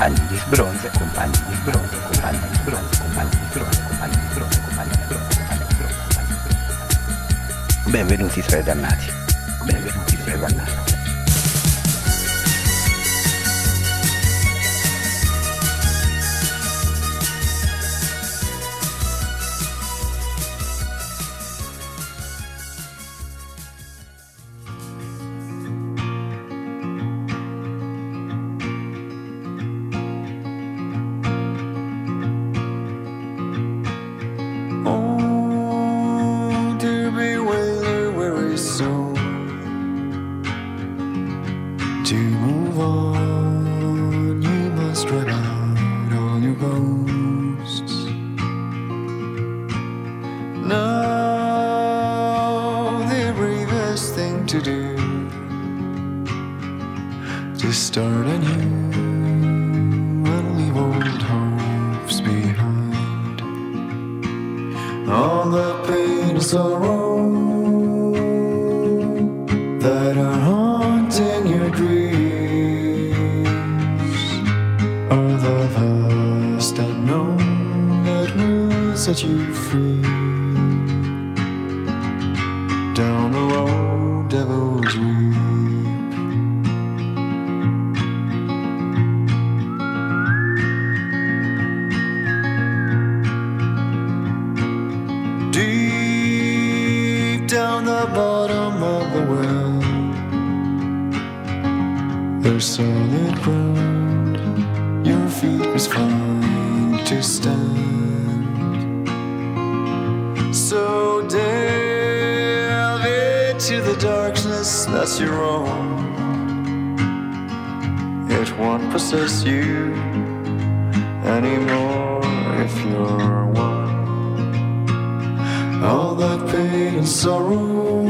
compagni di sbronzo, compagni di sbronzo, compagni di sbronzo, compagni di sbronzo, compagni di sbronzo, compagni di sbronzo, compagni di sbronzo. Benvenuti tra i dannati, So delve into the darkness that's your own. It won't possess you anymore if you're one all that pain and sorrow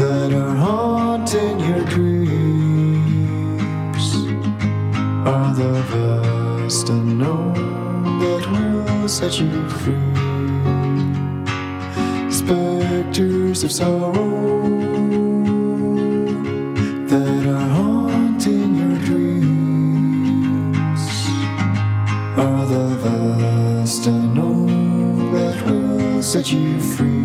that are haunting your dreams are the vast unknown that will set you free. Of sorrow that are haunting your dreams are the vast unknown that will set you free.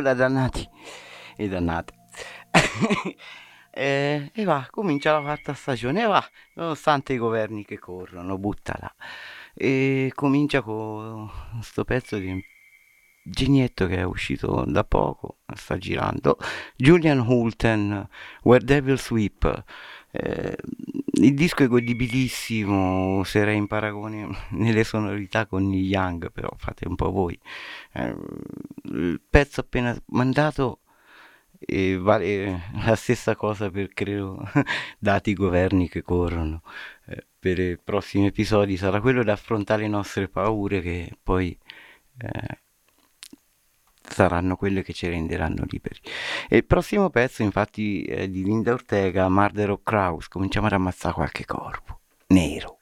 Ora dannati e dannate. e, e va, comincia la quarta stagione, e va, nonostante i governi che corrono, buttala. E comincia con questo pezzo di Genietto che è uscito da poco, sta girando. Julian Hulten, Where Devils Weep. Eh, il disco è godibilissimo, sarei in paragone nelle sonorità con Neil Young, però fate un po' voi. Eh, il pezzo appena mandato e vale la stessa cosa per credo dati i governi che corrono. Eh, per i prossimi episodi sarà quello di affrontare le nostre paure che poi eh, saranno quelle che ci renderanno liberi. E il prossimo pezzo infatti è di Linda Ortega, Murder of Kraus, cominciamo ad ammazzare qualche corpo nero.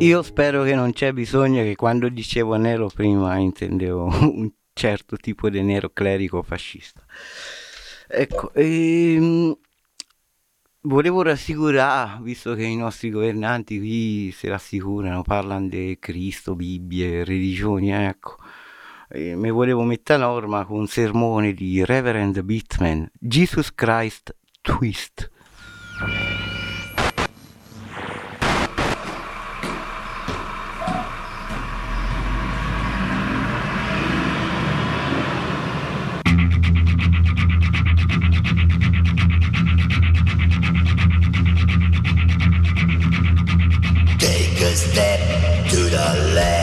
Io spero che non c'è bisogno che quando dicevo nero prima intendevo un certo tipo di nero clerico fascista. Ecco, ehm, volevo rassicurare, visto che i nostri governanti qui si rassicurano, parlano di Cristo, Bibbie, religioni, ecco. E mi volevo mettere a norma con un sermone di Reverend Bittman, Jesus Christ Twist. Step to the left.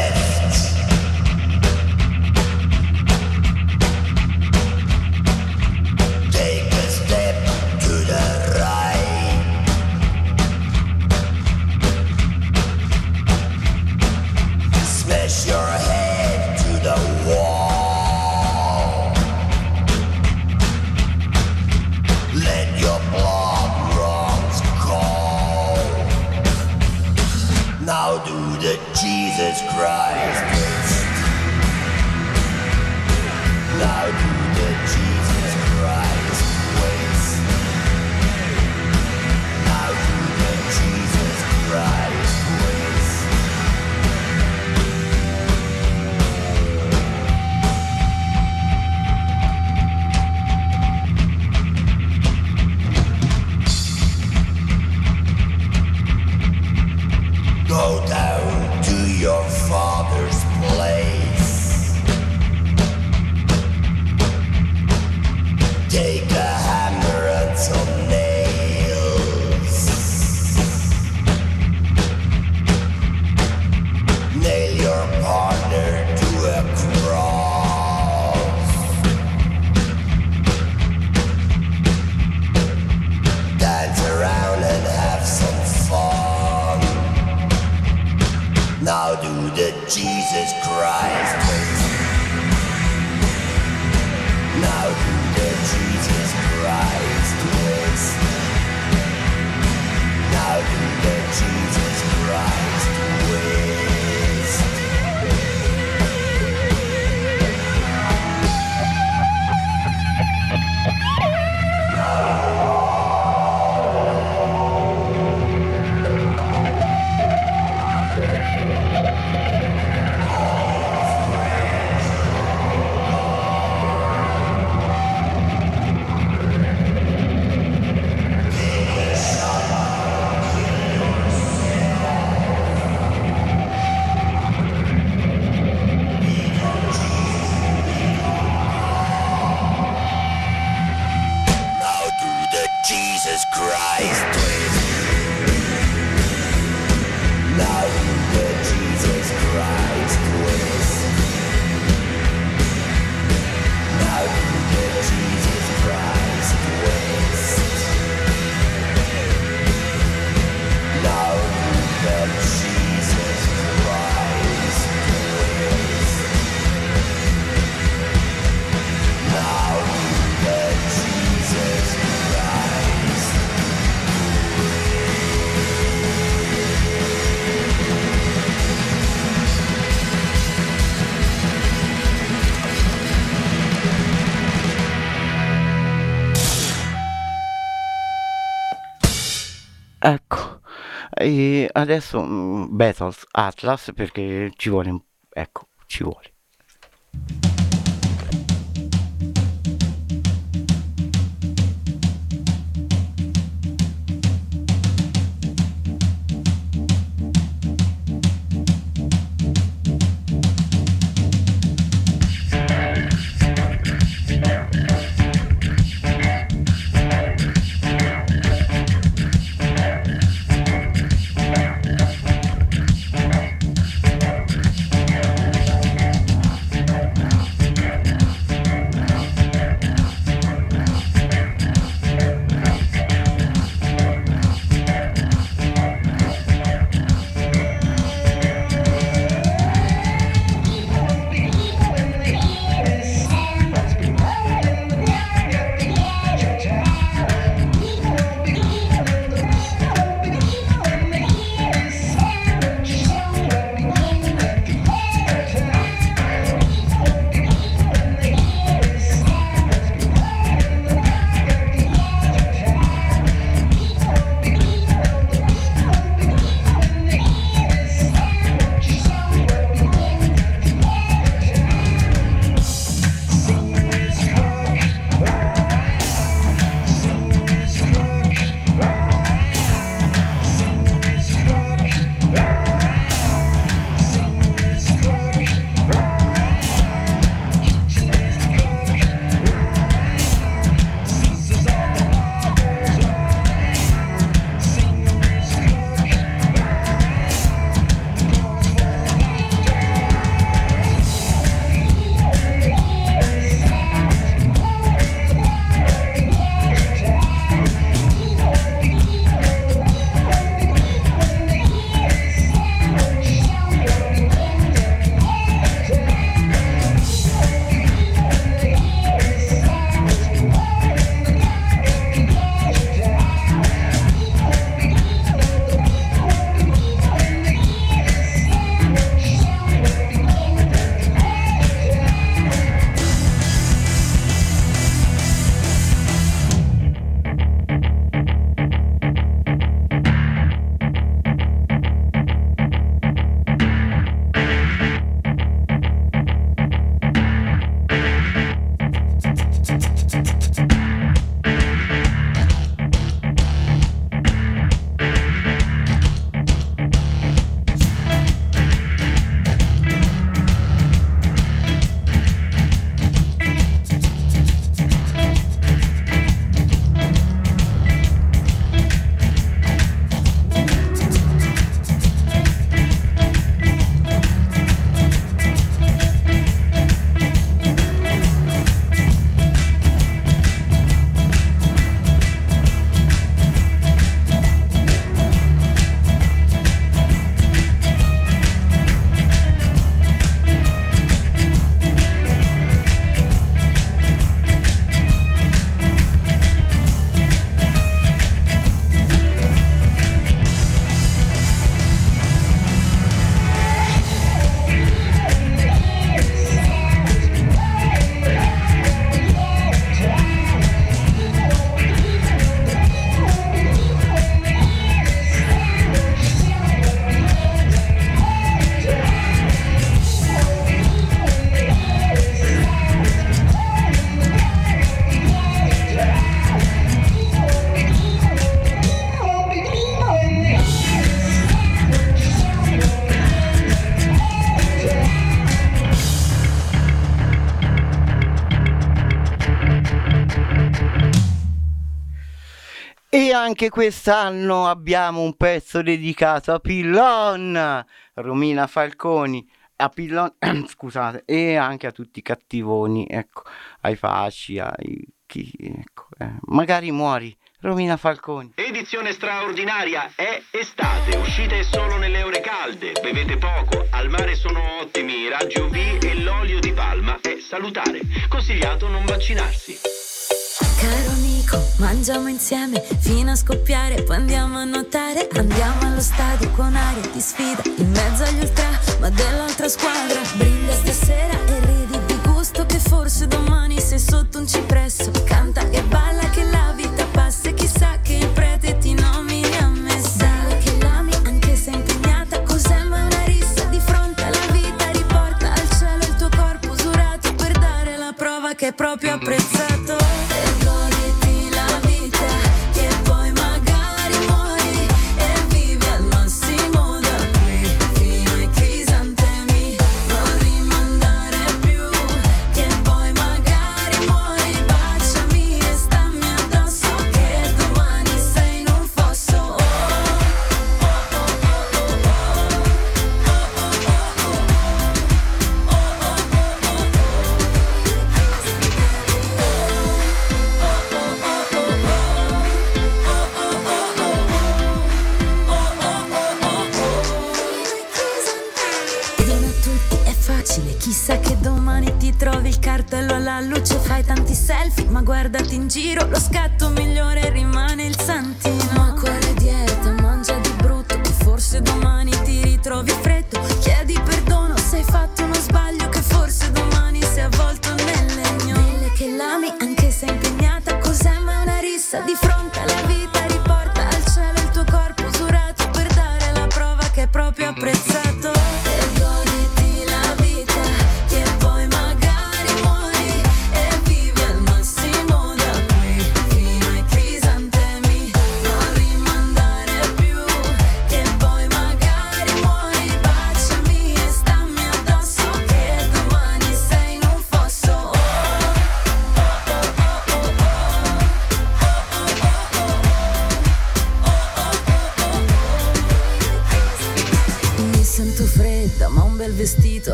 E adesso mm, Battles Atlas perché ci vuole, ecco, ci vuole. Anche quest'anno abbiamo un pezzo dedicato a Pillon, Romina Falconi, a Pillon, scusate, e anche a tutti i cattivoni, ecco, ai fasci, ai chi, ecco, eh, magari muori, Romina Falconi. Edizione straordinaria è estate, uscite solo nelle ore calde, bevete poco, al mare sono ottimi i raggi UV e l'olio di palma è salutare. Consigliato non vaccinarsi. Caro amico, mangiamo insieme fino a scoppiare, poi andiamo a nuotare, andiamo allo stadio con aria di sfida, in mezzo agli ultra, ma dell'altra squadra. Brinda stasera e ridi di gusto che forse domani sei sotto un cipresso. Canta e balla che la vita passa e chissà che il prete ti nomini a messa. Che l'ami anche se impegnata, cos'è ma una rissa di fronte alla vita, riporta al cielo il tuo corpo usurato per dare la prova che è proprio apprezzato.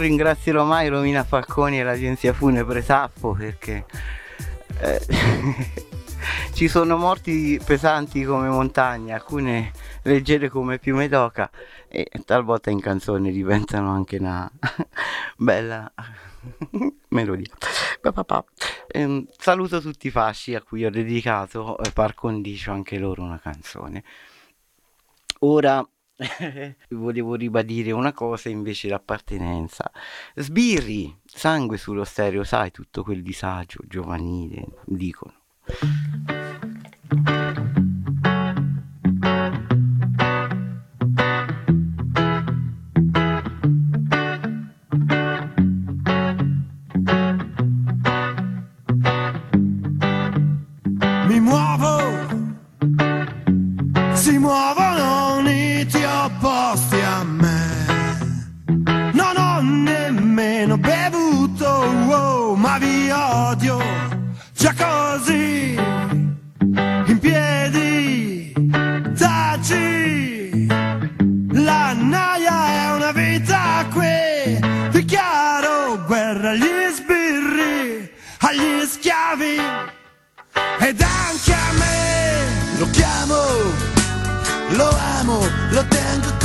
Ringrazierò mai Romina Falconi e l'agenzia Funebre Sappo perché eh, ci sono morti pesanti come montagne, alcune leggere come piume d'oca e talvolta in canzone diventano anche una bella melodia. Ehm, saluto tutti i fasci a cui ho dedicato eh, par condicio anche loro una canzone. Ora volevo ribadire una cosa invece l'appartenenza. Sbirri, sangue sullo stereo, sai tutto quel disagio giovanile, dicono. Mi muovo, si muovono d'odio, già così, in piedi, taci, la naia è una vita qui, dichiaro guerra agli sbirri, agli schiavi, ed anche a me, lo chiamo, lo amo, lo tengo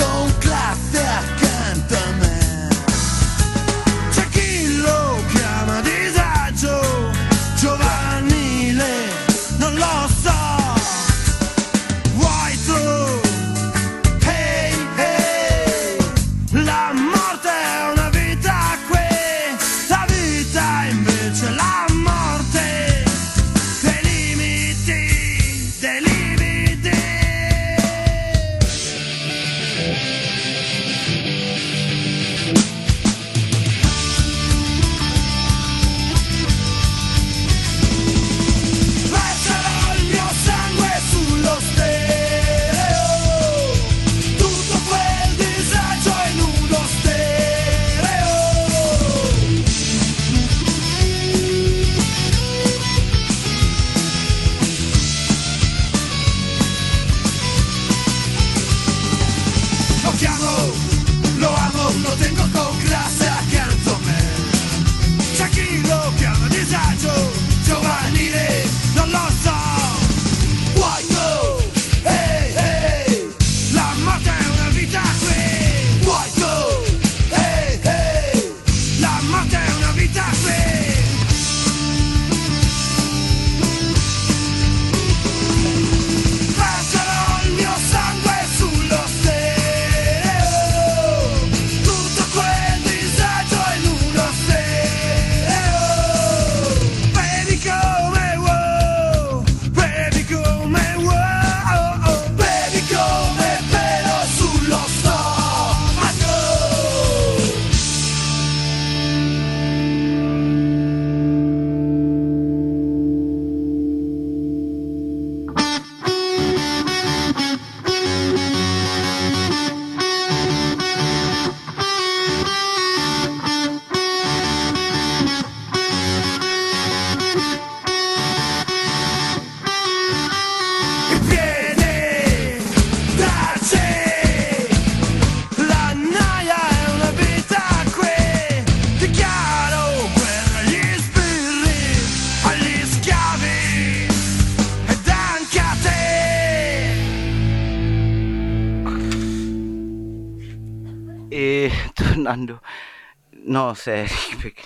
seri perché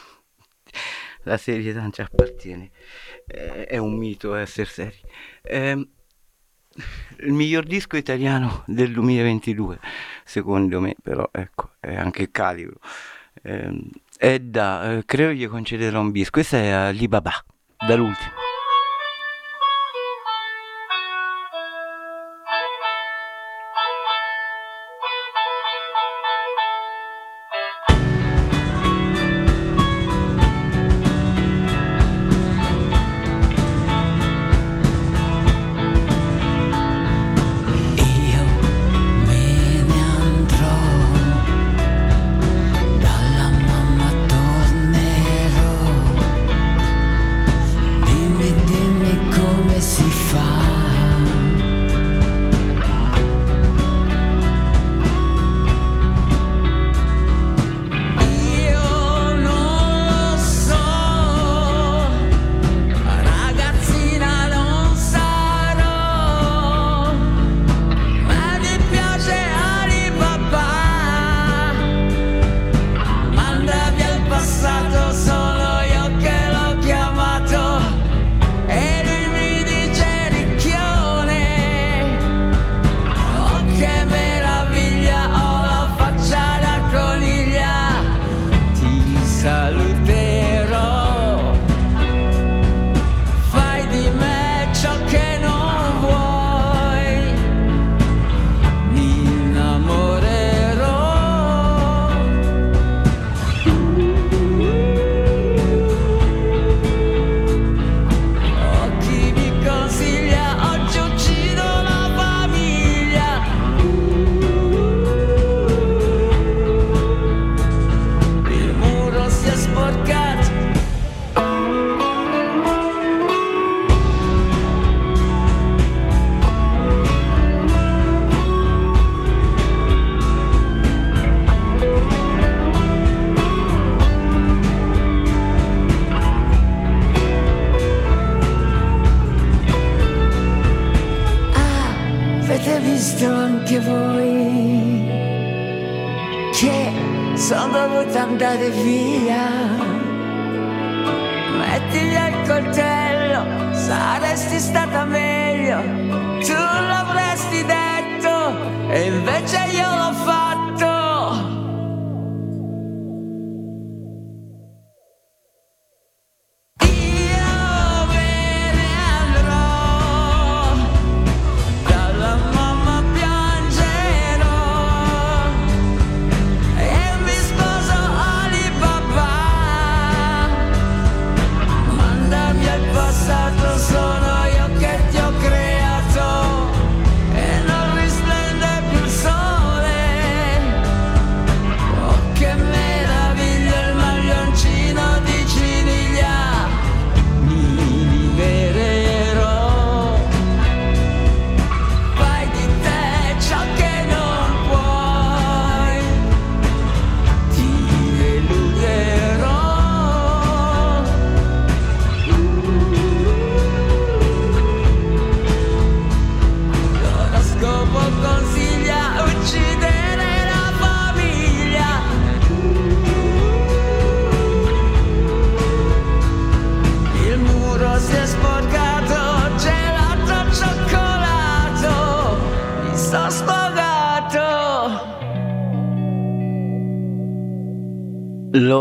la serie non ci appartiene. Eh, è un mito eh, essere seri. Ehm, il miglior disco italiano del 2022, secondo me, però ecco, è anche il calibro. Ehm, è da, eh, credo gli concederò un bis, questa è Alibaba, dall'ultimo.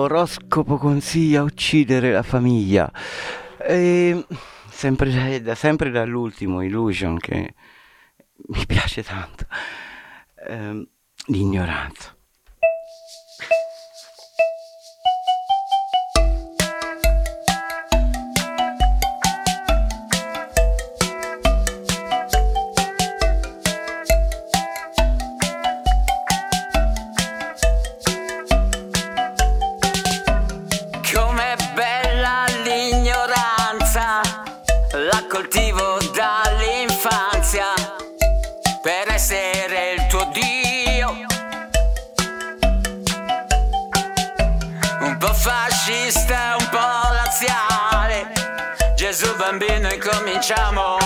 L'oroscopo consiglia uccidere la famiglia. E sempre, da- sempre dall'ultimo Illusion che mi piace tanto. Ehm, l'ignoranza. liczamo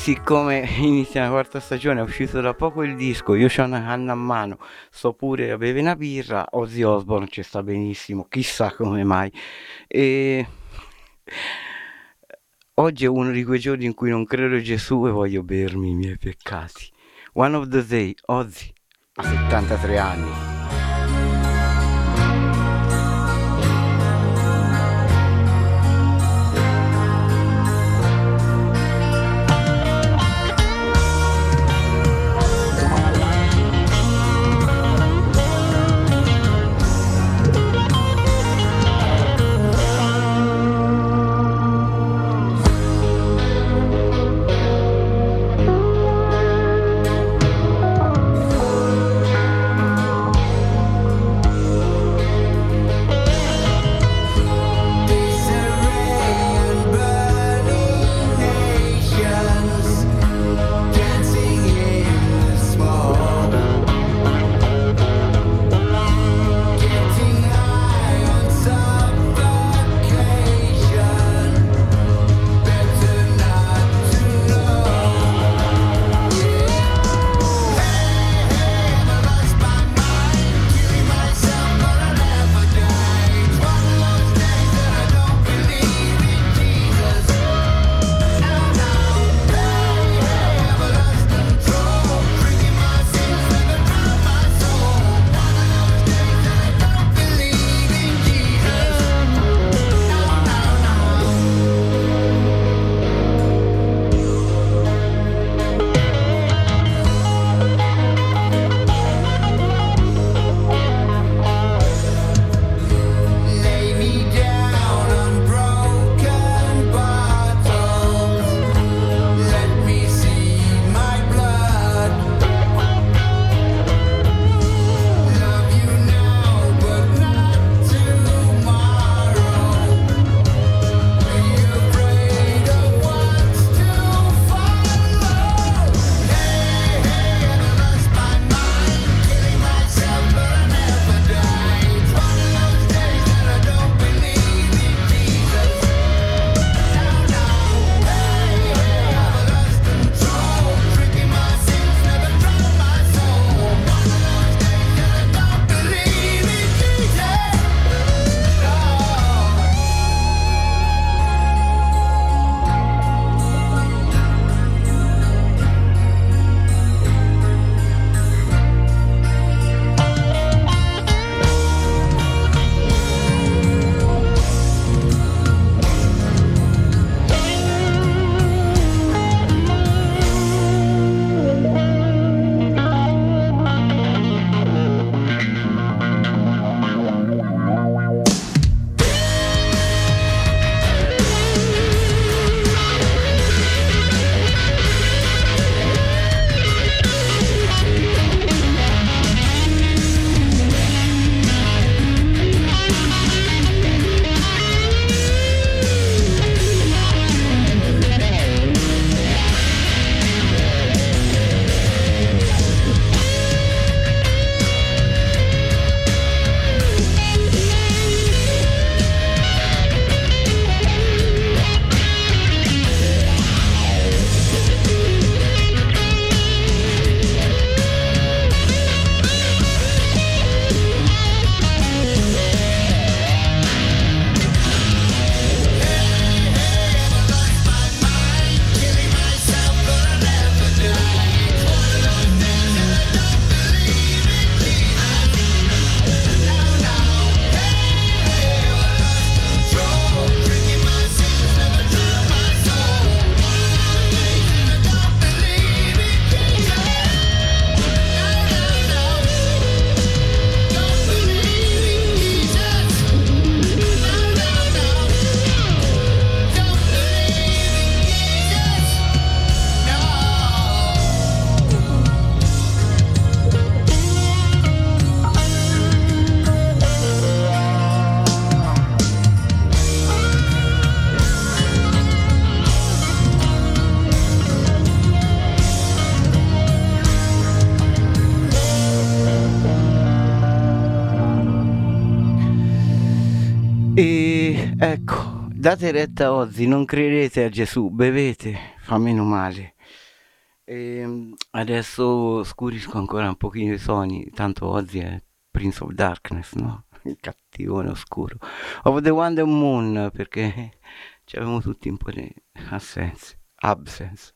siccome inizia la quarta stagione, è uscito da poco il disco, io ho una canna a mano, sto pure a bere una birra, Ozzy Osbourne ci sta benissimo, chissà come mai. E oggi è uno di quei giorni in cui non credo in Gesù e voglio bermi i miei peccati. One of the day, Ozzy, a 73 anni. Date retta Ozzy, non credete a Gesù, bevete, fa meno male. E adesso scurisco ancora un pochino i suoni, tanto Ozzy è Prince of Darkness, no? Il cattivone oscuro. Of the Wonder Moon, perché ci avevamo tutti un po' di assenze, absence.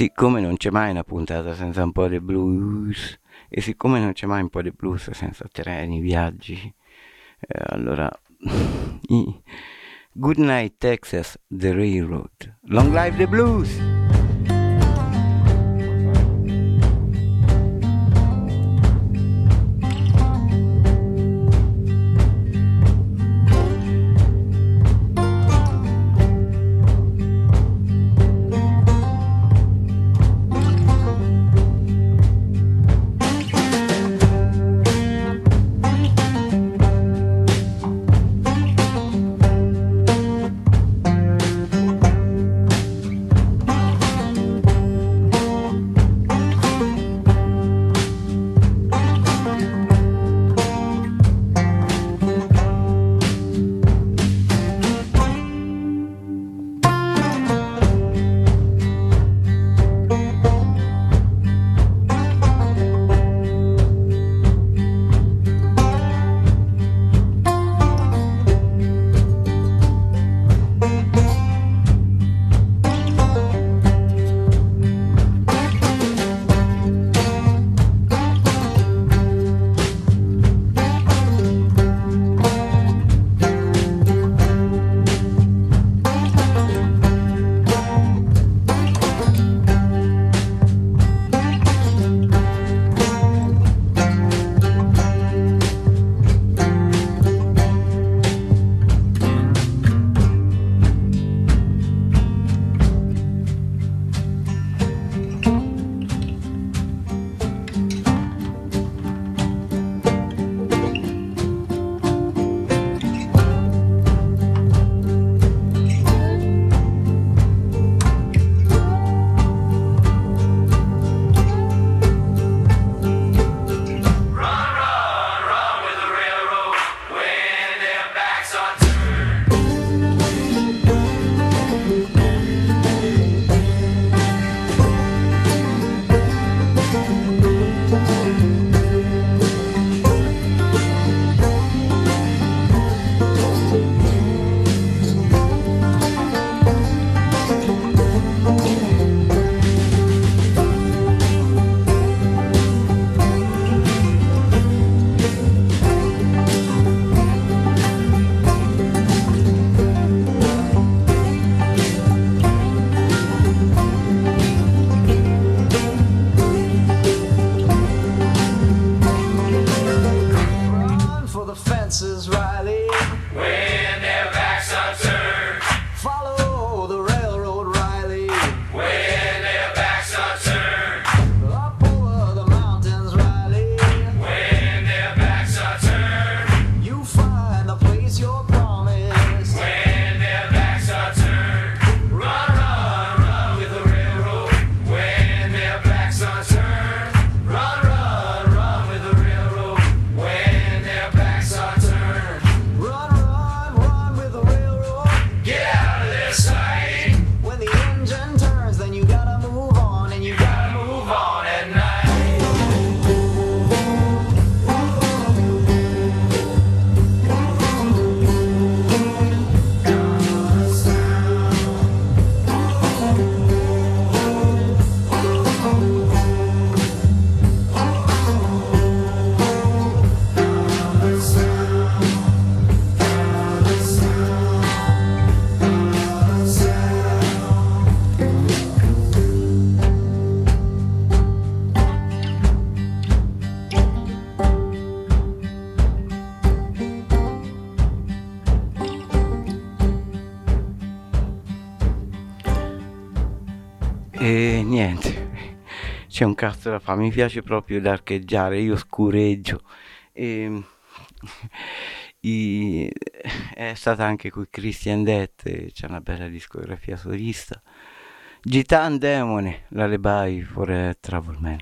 Siccome non c'è mai una puntata senza un po' di blues, e siccome non c'è mai un po' di blues senza treni, viaggi, eh, allora... Good night Texas, The Railroad. Long live the blues! C'è un cazzo da fare, mi piace proprio d'archeggiare, io scureggio. E, i- è stata anche qui Christian Death, e c'è una bella discografia solista. Gitan Demone, l'Alebai for a Travel Man.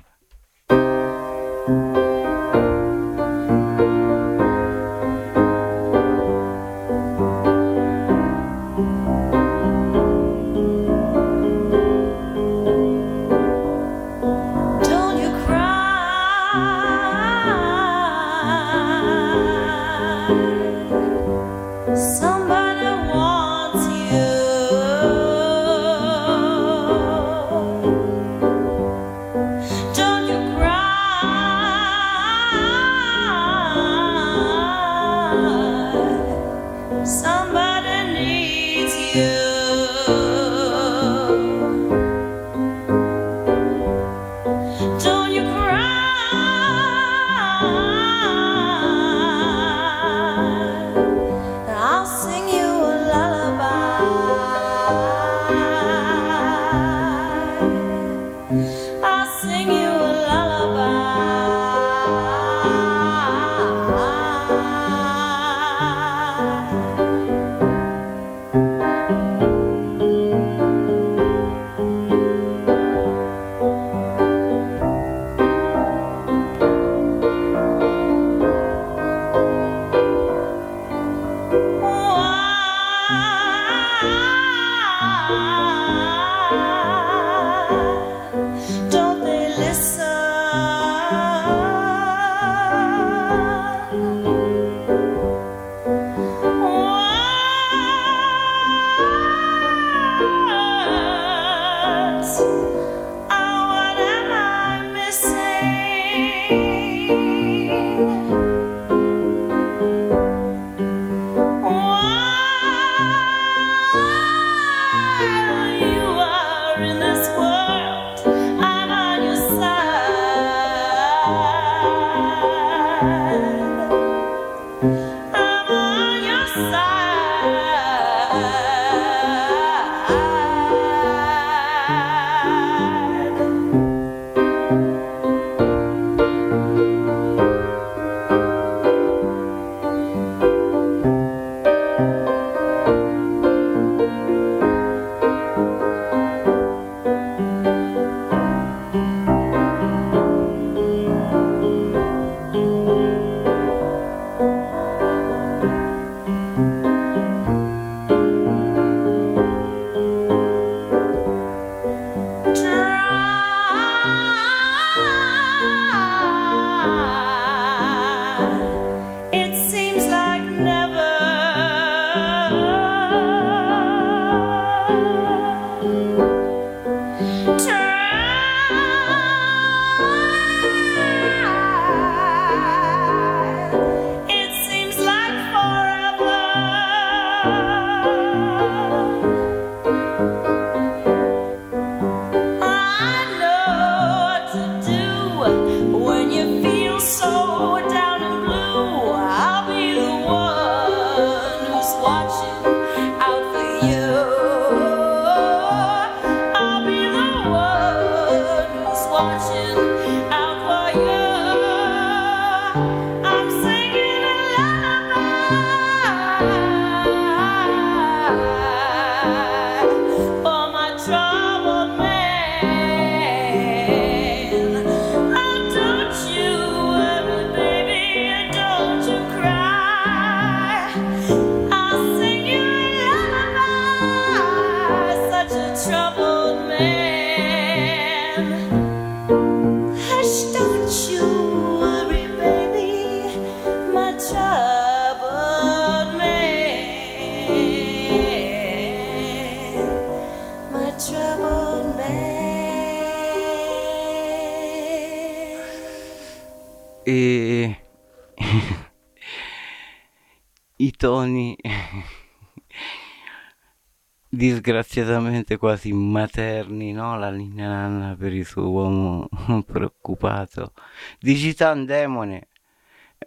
disgraziatamente quasi materni, no? La linea nanna per il suo uomo preoccupato. Digitan demone.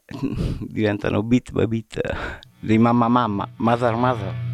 Diventano bit by bit eh, dei mamma mamma, mother mother.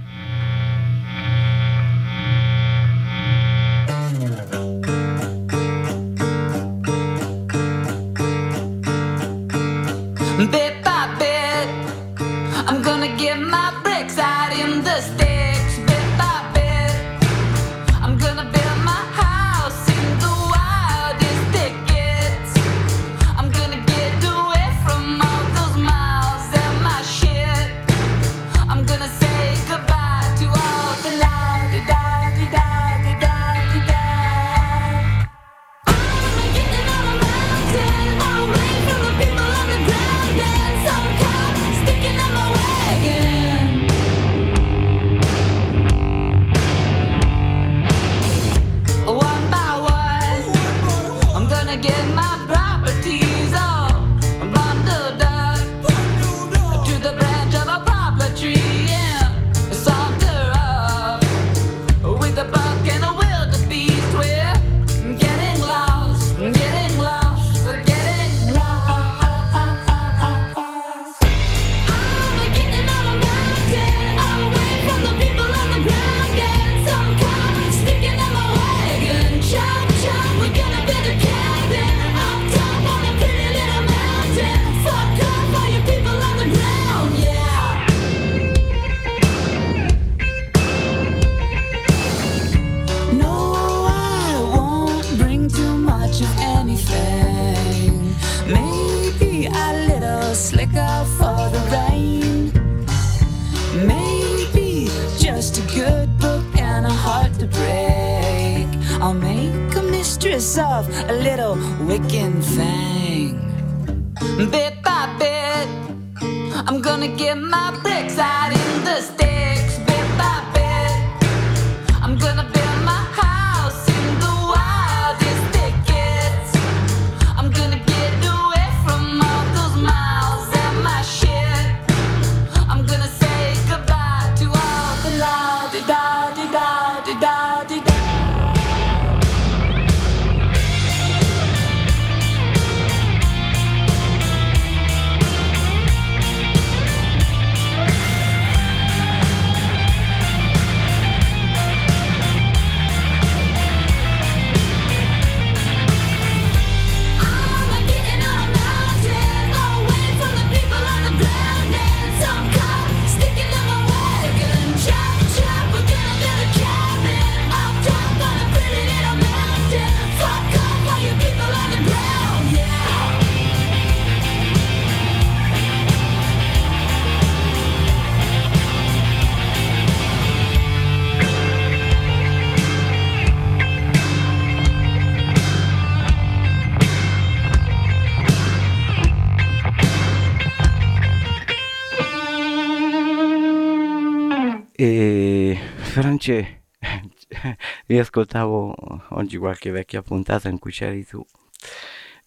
invece riascoltavo oggi qualche vecchia puntata in cui c'eri tu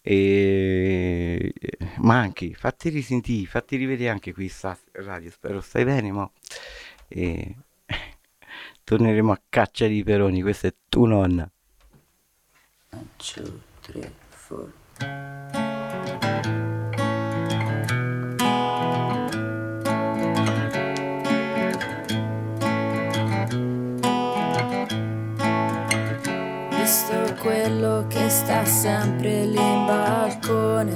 e manchi, fatti risentire, fatti rivedere anche qui sta radio, spero stai bene, ma e... torneremo a caccia di peroni, questa è tu nonna. 1, 2, 3, 4. quello che sta sempre lì in balcone.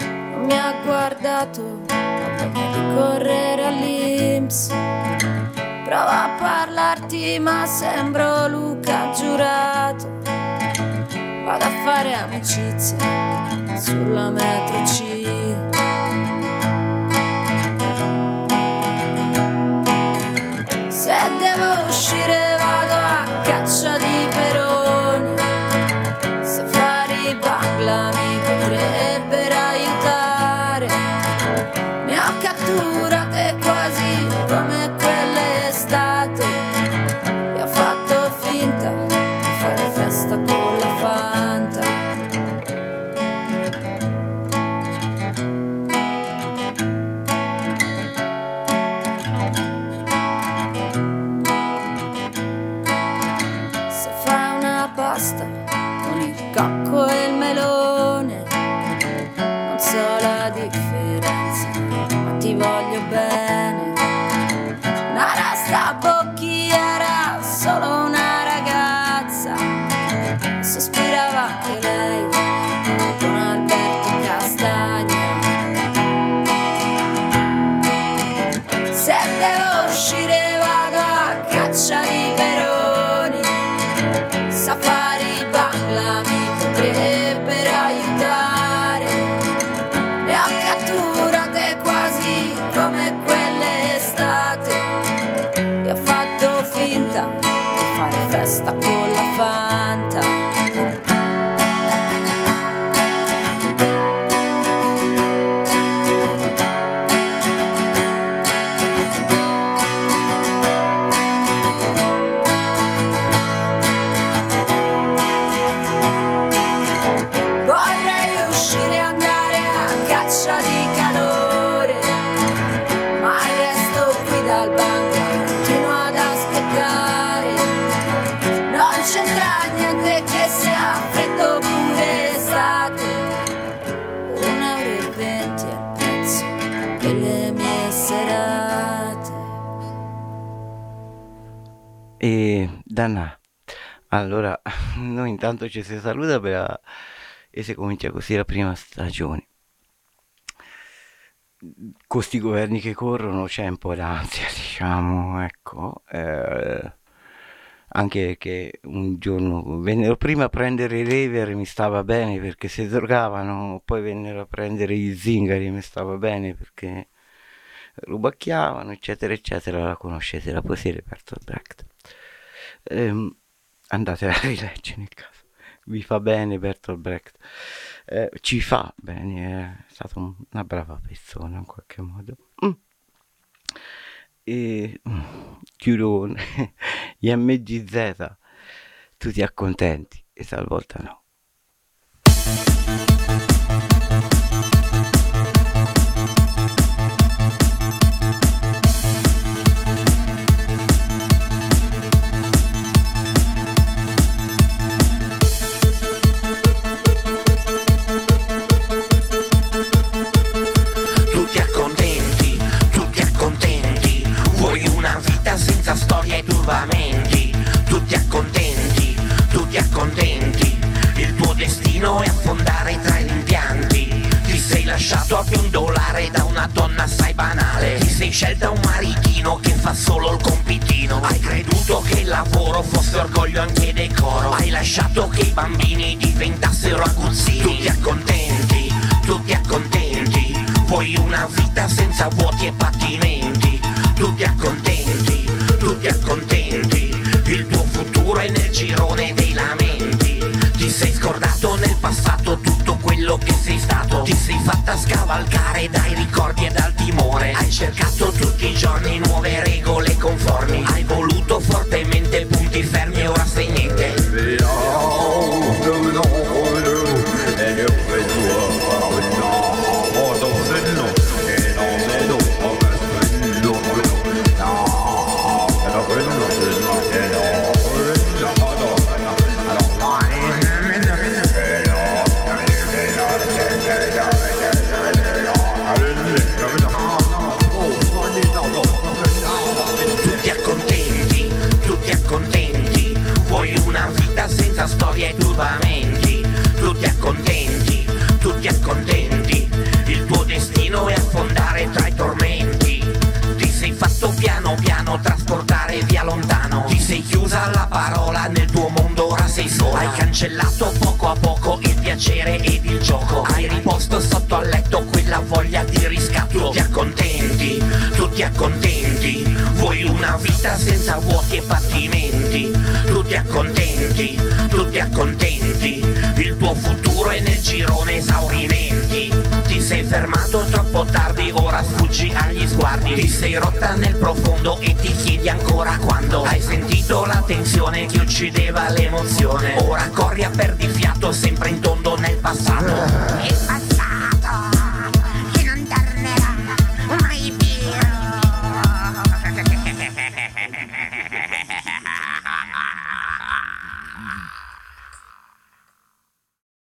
Non mi ha guardato, ho voglia di correre all'Inps. Provo a parlarti, ma sembro Luca giurato. Vado a fare amicizia sulla metro C. Se devo uscire danna. Allora, noi intanto ci si saluta per, e si comincia così la prima stagione. Con sti governi che corrono c'è un po' d'ansia, diciamo, ecco. eh, anche che un giorno vennero prima a prendere i rever e mi stava bene perché si drogavano, poi vennero a prendere gli zingari mi stava bene perché rubacchiavano, eccetera, eccetera. La conoscete, la poesia di Bertolt Brecht. Ehm, andate a rileggere nel caso. Vi fa bene Bertolt Brecht. Eh, ci fa bene, è stata un- una brava persona in qualche modo. Mm. E mm, chiudo gli MGZ, tutti accontenti, e talvolta no. Storia e turbamenti, tutti accontenti, tutti accontenti, il tuo destino è affondare tra i rimpianti, ti sei lasciato abbindolare da una donna assai banale, ti sei scelta un maritino che fa solo il compitino, hai creduto che il lavoro fosse orgoglio anche decoro, hai lasciato che i bambini diventassero aguzzini, tutti accontenti, tutti accontenti, vuoi una vita senza vuoti e patimenti, tutti accontenti, tutti accontenti, il tuo futuro è nel girone dei lamenti, ti sei scordato nel passato tutto quello che sei stato, ti sei fatta scavalcare dai ricordi e dal timore, hai cercato tutti i giorni nuove regole conformi, hai voluto fortemente punti fermi e ora sei niente. tutti cancellato poco a poco il piacere ed il gioco, hai riposto sotto al letto quella voglia di riscatto, tutti accontenti, tutti accontenti, vuoi una vita senza vuoti e patimenti, tutti accontenti, tutti accontenti, il tuo futuro è nel girone esaurimenti, ti sei fermato troppo tardi, ora sfuggi agli sguardi, ti sei rotta nel profondo e ti chiedi ancora quando, hai sentito la tensione che uccideva l'emozione, ora corri a perdifiato sempre in tondo nel passato,